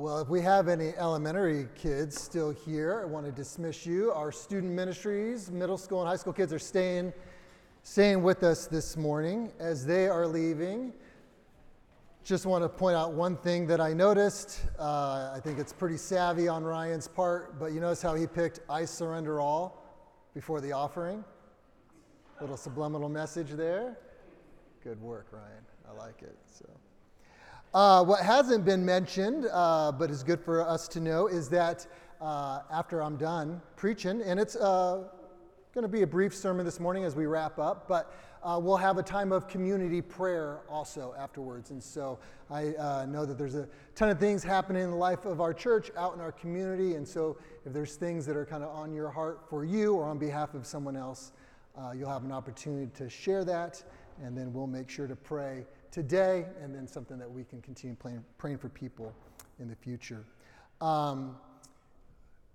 Well, if we have any elementary kids still here, I want to dismiss you. Our student ministries, middle school and high school kids are staying, staying with us this morning as they are leaving. Just want to point out one thing that I noticed. Uh, I think it's pretty savvy on Ryan's part, but you notice how he picked I surrender all before the offering? Little subliminal message there. Good work, Ryan. I like it. So. Uh, what hasn't been mentioned, uh, but is good for us to know, is that uh, after I'm done preaching, and it's uh, going to be a brief sermon this morning as we wrap up, but uh, we'll have a time of community prayer also afterwards. And so I uh, know that there's a ton of things happening in the life of our church out in our community. And so if there's things that are kind of on your heart for you or on behalf of someone else, you'll have an opportunity to share that, and then we'll make sure to pray today, and then something that we can continue praying, praying for people in the future. Um,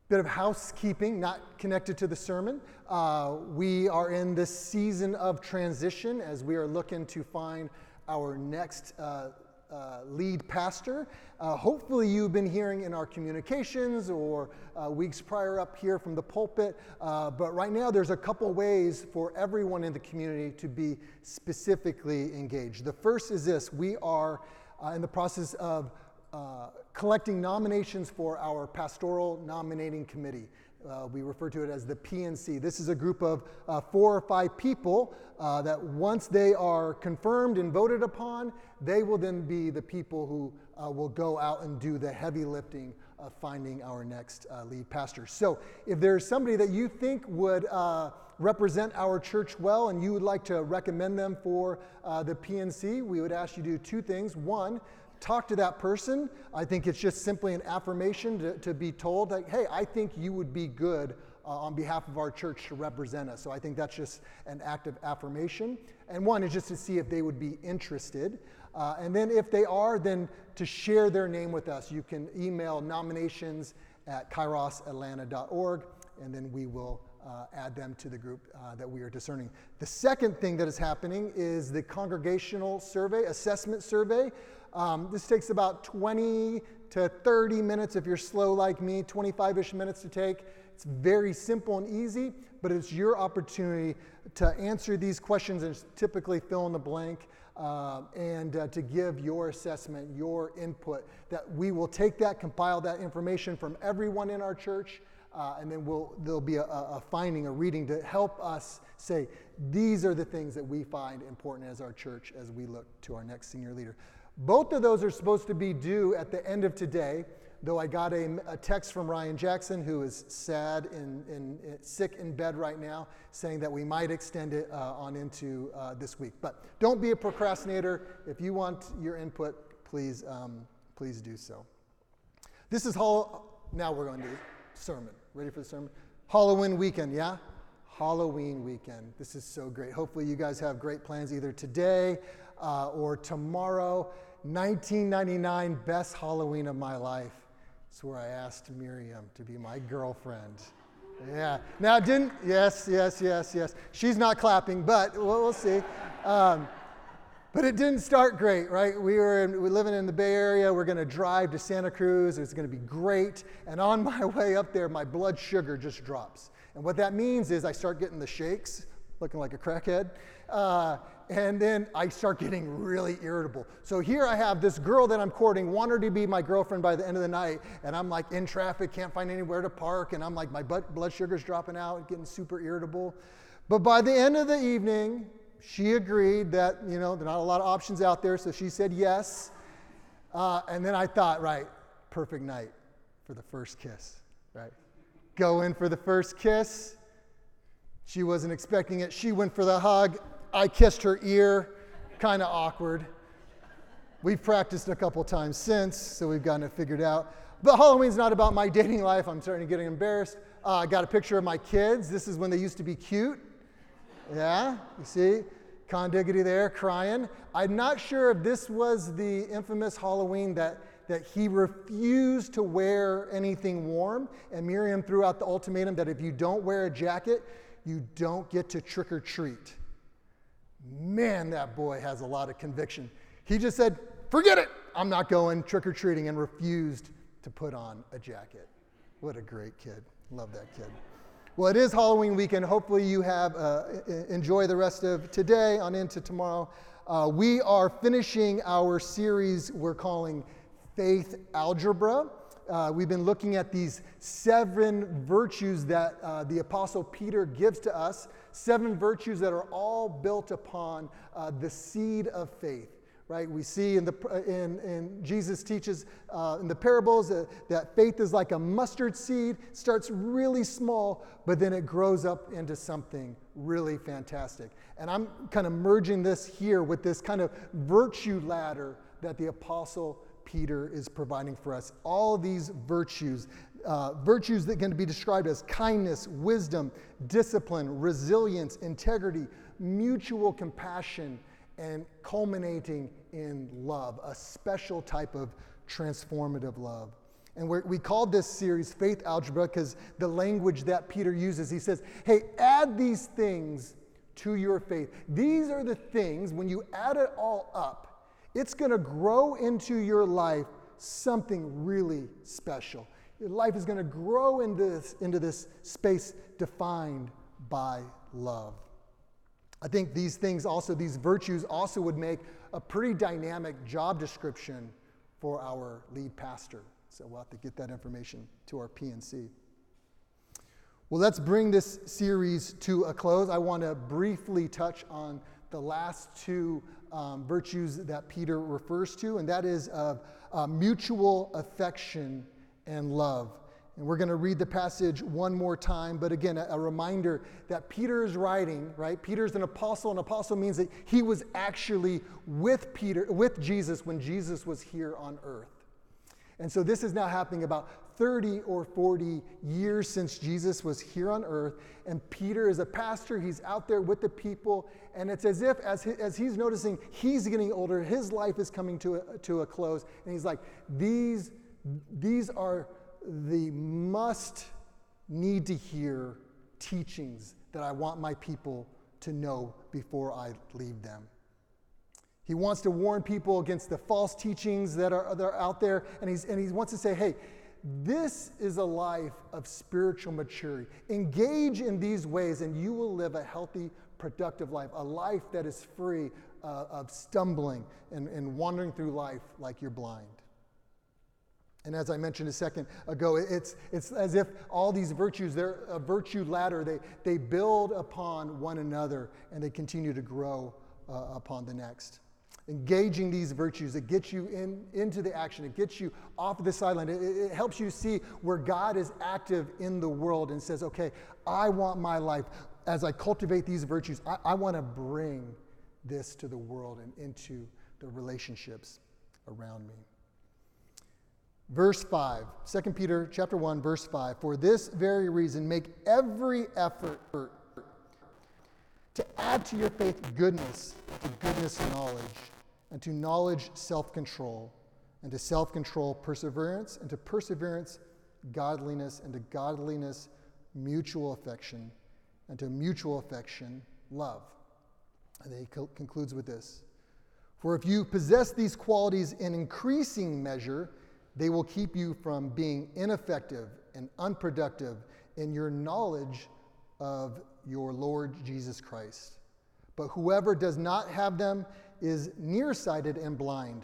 bit of housekeeping, not connected to the sermon. Uh, we are in this season of transition as we are looking to find our next uh, uh, lead pastor. Uh, hopefully, you've been hearing in our communications or uh, weeks prior up here from the pulpit. Uh, but right now, there's a couple ways for everyone in the community to be specifically engaged. The first is this we are uh, in the process of uh, collecting nominations for our pastoral nominating committee. Uh, we refer to it as the PNC. This is a group of uh, four or five people uh, that once they are confirmed and voted upon, they will then be the people who uh, will go out and do the heavy lifting of finding our next uh, lead pastor. So if there's somebody that you think would uh, represent our church well and you would like to recommend them for the PNC, we would ask you to do two things. One, talk to that person. I think it's just simply an affirmation to, to be told that, hey, I think you would be good uh, on behalf of our church to represent us. So I think that's just an act of affirmation. And one is just to see if they would be interested. Uh, and then if they are, then to share their name with us. You can email nominations at kairosatlanta.org, and then we will uh, add them to the group uh, that we are discerning. The second thing that is happening is the congregational survey, assessment survey. Um, this takes about 20 to 30 minutes if you're slow like me, 25 ish minutes to take. It's very simple and easy, but it's your opportunity to answer these questions and typically fill in the blank. Uh, and uh, to give your assessment, your input, that we will take that, compile that information from everyone in our church, uh, and then we'll, there'll be a, a, finding, a reading to help us say, these are the things that we find important as our church as we look to our next senior leader. Both of those are supposed to be due at the end of today, though I got a, a text from Ryan Jackson, who is sad and, and, and, sick in bed right now, saying that we might extend it uh, on into uh, this week. But don't be a procrastinator. If you want your input, please, um, please do so. This is how, now we're going to sermon. Ready for the sermon? Halloween weekend, yeah? Halloween weekend. This is so great. Hopefully, you guys have great plans either today uh, or tomorrow. 1999 best Halloween of my life. It's where I asked Miriam to be my girlfriend. Yeah. Now, it didn't, yes, yes, yes, yes. She's not clapping, but we'll, we'll see. Um, but it didn't start great, right? We were, in, we were living in the Bay Area. We're going to drive to Santa Cruz. It's going to be great. And on my way up there, my blood sugar just drops. And what that means is I start getting the shakes, looking like a crackhead. Uh, and then I start getting really irritable. So here I have this girl that I'm courting, want her to be my girlfriend by the end of the night, and I'm like in traffic, can't find anywhere to park, and I'm like, my blood sugar's dropping out, getting super irritable. But by the end of the evening, she agreed that, you know, there are not a lot of options out there, so she said yes. Uh, and then I thought, right, perfect night for the first kiss, right? Go in for the first kiss. She wasn't expecting it. She went for the hug. I kissed her ear, kind of awkward. We've practiced a couple times since, so we've gotten it figured out. But Halloween's not about my dating life. I'm starting to get embarrassed. Uh, I got a picture of my kids. This is when they used to be cute. Yeah, you see? Condiggity there, crying. I'm not sure if this was the infamous Halloween that, that he refused to wear anything warm, and Miriam threw out the ultimatum that if you don't wear a jacket, you don't get to trick or treat. Man, that boy has a lot of conviction. He just said, Forget it, I'm not going trick or treating, and refused to put on a jacket. What a great kid. Love that kid. Well, it is Halloween weekend. Hopefully, you have uh, enjoy the rest of today on into tomorrow. Uh, we are finishing our series we're calling Faith Algebra. Uh, we've been looking at these seven virtues that uh, the Apostle Peter gives to us, seven virtues that are all built upon uh, the seed of faith right? We see in, the, in, in Jesus teaches uh, in the parables uh, that faith is like a mustard seed, starts really small, but then it grows up into something really fantastic. And I'm kind of merging this here with this kind of virtue ladder that the apostle Peter is providing for us. All these virtues, uh, virtues that can be described as kindness, wisdom, discipline, resilience, integrity, mutual compassion, and culminating in love, a special type of transformative love. And we called this series Faith Algebra because the language that Peter uses, he says, hey, add these things to your faith. These are the things, when you add it all up, it's going to grow into your life something really special. Your life is going to grow into this, into this space defined by love. I think these things also, these virtues also would make a pretty dynamic job description for our lead pastor. So we'll have to get that information to our PNC. Well, let's bring this series to a close. I want to briefly touch on the last two um, virtues that Peter refers to, and that is of uh, mutual affection and love. And we're going to read the passage one more time, but again, a, a, reminder that Peter is writing, right? Peter's an apostle. An apostle means that he was actually with Peter, with Jesus when Jesus was here on earth. And so this is now happening about 30 or 40 years since Jesus was here on earth. And Peter is a pastor. He's out there with the people. And it's as if, as, he, as he's noticing he's getting older, his life is coming to a, to a close. And he's like, these, these are the must need to hear teachings that I want my people to know before I leave them. He wants to warn people against the false teachings that are, that are out there, and, he's, and he wants to say, hey, this is a life of spiritual maturity. Engage in these ways, and you will live a healthy, productive life, a life that is free uh, of stumbling and, and wandering through life like you're blind. And as I mentioned a second ago, it's, it's as if all these virtues, they're a virtue ladder. They, they build upon one another and they continue to grow uh, upon the next. Engaging these virtues, it gets you in, into the action, it gets you off the sideline. It, it helps you see where God is active in the world and says, okay, I want my life, as I cultivate these virtues, I, I want to bring this to the world and into the relationships around me. Verse 5, 2 Peter chapter 1, verse 5. For this very reason, make every effort to add to your faith goodness, to goodness knowledge, and to knowledge self-control, and to self-control perseverance, and to perseverance godliness, and to godliness mutual affection, and to mutual affection love. And then he co- concludes with this. For if you possess these qualities in increasing measure, they will keep you from being ineffective and unproductive in your knowledge of your Lord Jesus Christ. But whoever does not have them is nearsighted and blind,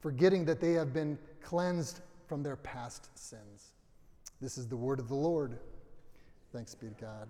forgetting that they have been cleansed from their past sins. This is the word of the Lord. Thanks be to God.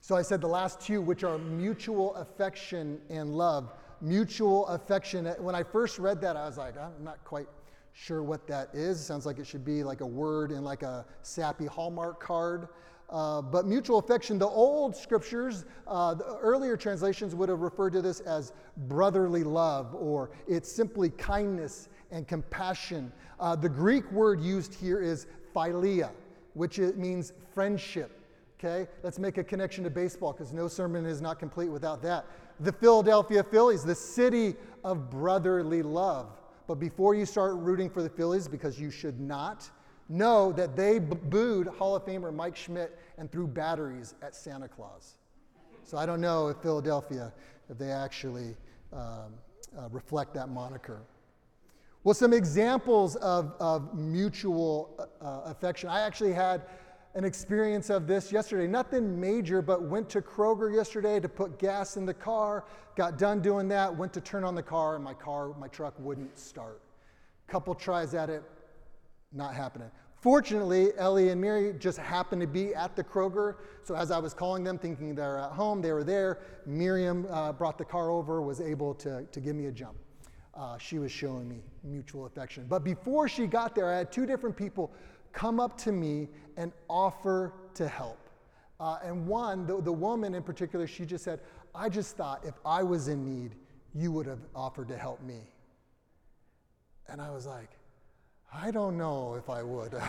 So I said the last two, which are mutual affection and love. Mutual affection. When I first read that, I was like, I'm not quite sure what that is. Sounds like it should be like a word in like a sappy Hallmark card. Uh, but mutual affection, the old scriptures, uh, the earlier translations would have referred to this as brotherly love, or it's simply kindness and compassion. Uh, the Greek word used here is philia, which means friendship. Okay, let's make a connection to baseball because no sermon is not complete without that. The Philadelphia Phillies, the city of brotherly love. But before you start rooting for the Phillies, because you should not, know that they booed Hall of Famer Mike Schmidt and threw batteries at Santa Claus. So I don't know if Philadelphia, if they actually um, uh, reflect that moniker. Well, some examples of, of mutual uh, uh, affection. I actually had an experience of this yesterday. Nothing major, but went to Kroger yesterday to put gas in the car. Got done doing that, went to turn on the car, and my car, my truck wouldn't start. Couple tries at it, not happening. Fortunately, Ellie and Mary just happened to be at the Kroger. So as I was calling them, thinking they're at home, they were there. Miriam uh, brought the car over, was able to, to give me a jump uh, she was showing me mutual affection. But before she got there, I had two different people come up to me and offer to help. Uh, and one, the, the woman in particular, she just said, I just thought if I was in need, you would have offered to help me. And I was like, I don't know if I would.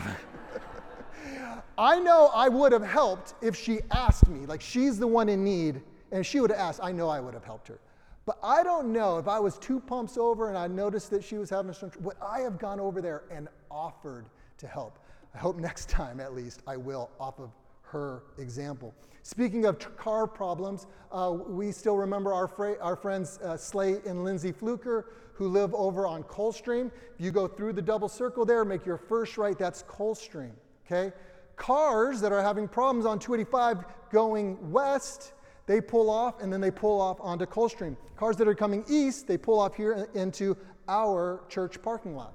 I know I would have helped if she asked me. Like, she's the one in need, and she would have asked, I know I would have helped her. But I don't know if I was two pumps over and I noticed that she was having some, would I have gone over there and offered to help? I hope next time, at least, I will off of her example. Speaking of car problems, uh, we still remember our, fra- our friends uh, Slate and Lindsay Fluker, who live over on Coldstream. If you go through the double circle there, make your first right, that's Coldstream. Okay? Cars that are having problems on 285 going west they pull off and then they pull off onto Coldstream. Cars that are coming east, they pull off here into our church parking lot.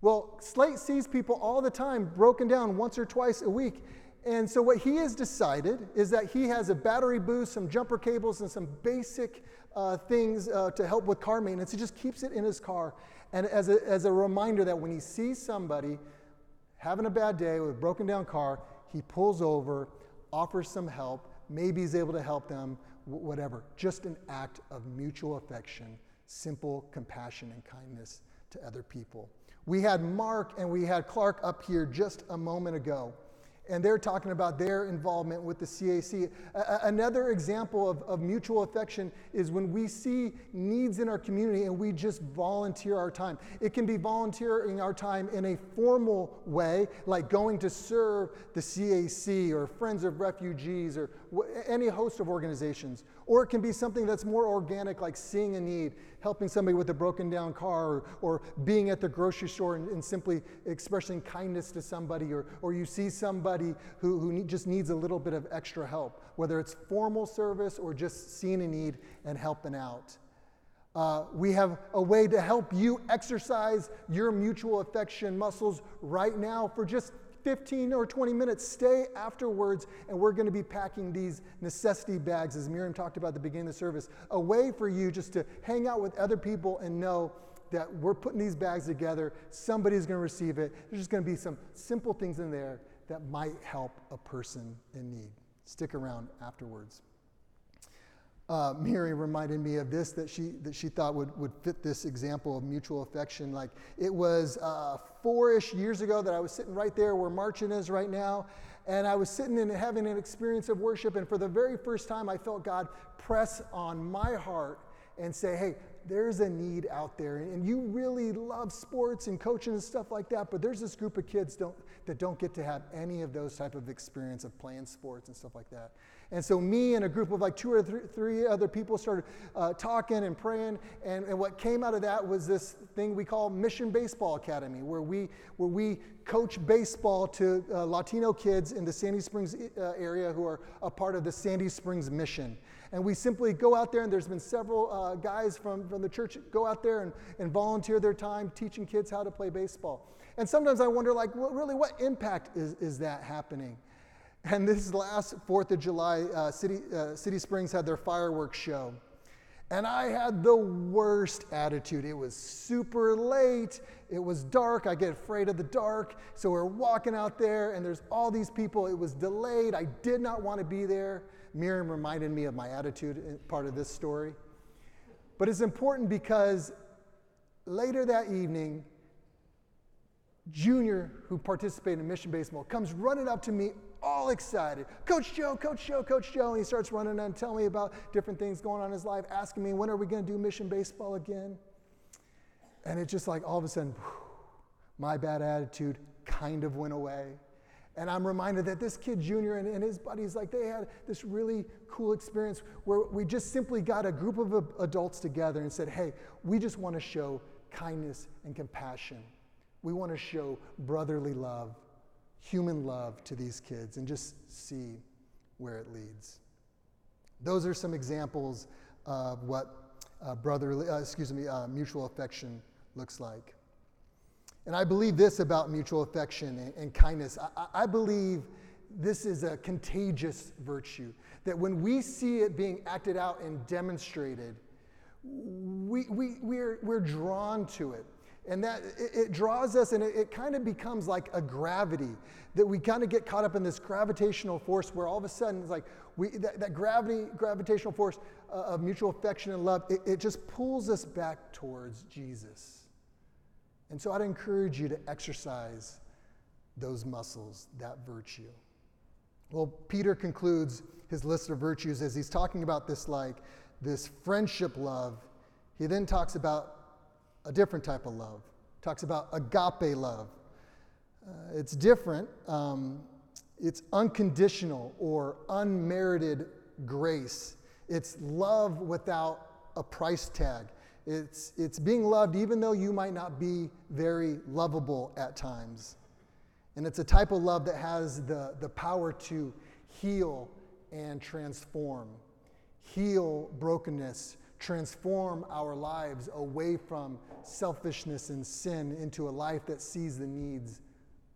Well, Slate sees people all the time broken down once or twice a week. And so, what he has decided is that he has a battery boost, some jumper cables, and some basic uh, things uh, to help with car maintenance. He just keeps it in his car. And as a, as a reminder that when he sees somebody having a bad day with a broken down car, he pulls over, offers some help, maybe he's able to help them, whatever. Just an act of mutual affection, simple compassion and kindness to other people. We had Mark and we had Clark up here just a moment ago and they're talking about their involvement with the CAC. A- another example of, of mutual affection is when we see needs in our community and we just volunteer our time. It can be volunteering our time in a formal way, like going to serve the CAC or Friends of Refugees or any host of organizations. Or it can be something that's more organic, like seeing a need, helping somebody with a broken down car, or, or being at the grocery store and, and, simply expressing kindness to somebody, or, or you see somebody who, who need, just needs a little bit of extra help, whether it's formal service or just seeing a need and helping out. Uh, we have a way to help you exercise your mutual affection muscles right now for just 15 or 20 minutes. Stay afterwards, and we're going to be packing these necessity bags, as Miriam talked about at the beginning of the service, a way for you just to hang out with other people and know that we're putting these bags together. Somebody's going to receive it. There's just going to be some simple things in there that might help a person in need. Stick around afterwards uh, Mary reminded me of this that she, that she thought would, would fit this example of mutual affection. Like it was uh, four ish years ago that I was sitting right there where Marchin is right now. And I was sitting and having an experience of worship. And for the very first time, I felt God press on my heart and say, hey, there's a need out there. And you really love sports and coaching and stuff like that, but there's this group of kids don't, that don't get to have any of those type of experience of playing sports and stuff like that. And so, me and a group of like two or th- three other people started uh, talking and praying. And, and what came out of that was this thing we call Mission Baseball Academy, where we, where we coach baseball to uh, Latino kids in the Sandy Springs uh, area who are a part of the Sandy Springs mission. And we simply go out there, and there's been several uh, guys from, from the church go out there and, and volunteer their time teaching kids how to play baseball. And sometimes I wonder, like, well, really, what impact is, is that happening? And this last 4th of July, uh, City, uh, City Springs had their fireworks show. And I had the worst attitude. It was super late. It was dark. I get afraid of the dark. So we're walking out there, and there's all these people. It was delayed. I did not want to be there. Miriam reminded me of my attitude part of this story. But it's important because later that evening, Junior, who participated in mission baseball, comes running up to me all excited. Coach Joe, Coach Joe, Coach Joe. And he starts running and telling me about different things going on in his life, asking me, when are we going to do mission baseball again? And it's just like all of a sudden, whew, my bad attitude kind of went away. And I'm reminded that this kid, Junior, and, and, his buddies, like they had this really cool experience where we just simply got a group of adults together and said, hey, we just want to show kindness and compassion. We want to show brotherly love, human love to these kids, and just see where it leads. Those are some examples of what uh, brotherly, uh, excuse me, uh, mutual affection looks like. And I believe this about mutual affection and, and kindness. I, I, believe this is a contagious virtue, that when we see it being acted out and demonstrated, we, we, we're, we're drawn to it. And that it, it draws us, and it, it kind of becomes like a gravity that we kind of get caught up in this gravitational force where all of a sudden it's like we, that, that gravity, gravitational force uh, of mutual affection and love, it, it just pulls us back towards Jesus. And so I'd encourage you to exercise those muscles, that virtue. Well, Peter concludes his list of virtues as he's talking about this like this friendship love. He then talks about a different type of love. Talks about agape love. Uh, it's different. Um, it's unconditional or unmerited grace. It's love without a price tag. It's, it's being loved even though you might not be very lovable at times. And it's a type of love that has the, the power to heal and transform, heal brokenness, transform our lives away from selfishness and sin into a life that sees the needs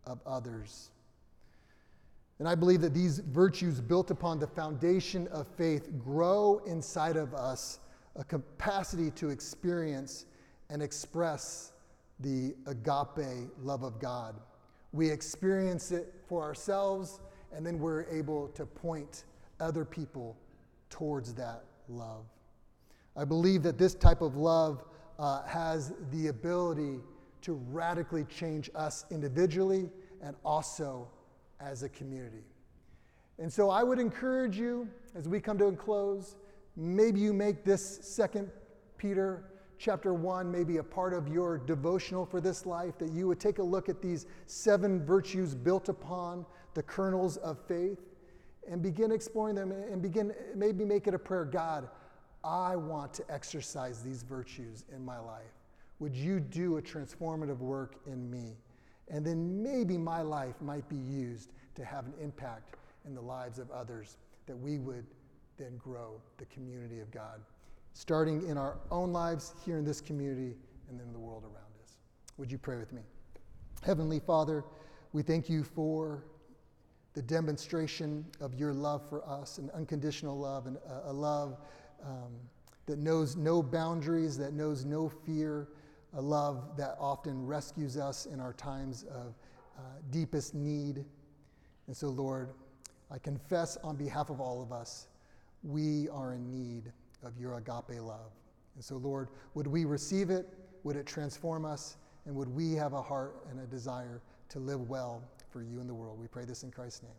of others. And I believe that these virtues built upon the foundation of faith grow inside of us a capacity to experience and express the agape love of God. We experience it for ourselves, and then we're able to point other people towards that love. I believe that this type of love uh, has the ability to radically change us individually and also as a community. And so I would encourage you as we come to a close, maybe you make this second Peter chapter 1 maybe a part of your devotional for this life, that you would take a look at these seven virtues built upon the kernels of faith and begin exploring them and begin maybe make it a prayer God, I want to exercise these virtues in my life. Would you do a transformative work in me? And then maybe my life might be used to have an impact in the lives of others, that we would then grow the community of God, starting in our own lives here in this community and then in the world around us. Would you pray with me? Heavenly Father, we thank you for the demonstration of your love for us, an unconditional love, and a, a love um, that knows no boundaries, that knows no fear, a love that often rescues us in our times of uh, deepest need. And so, Lord, I confess on behalf of all of us, we are in need of your agape love. And so, Lord, would we receive it? Would it transform us? And would we have a heart and a desire to live well for you in the world? We pray this in Christ's name.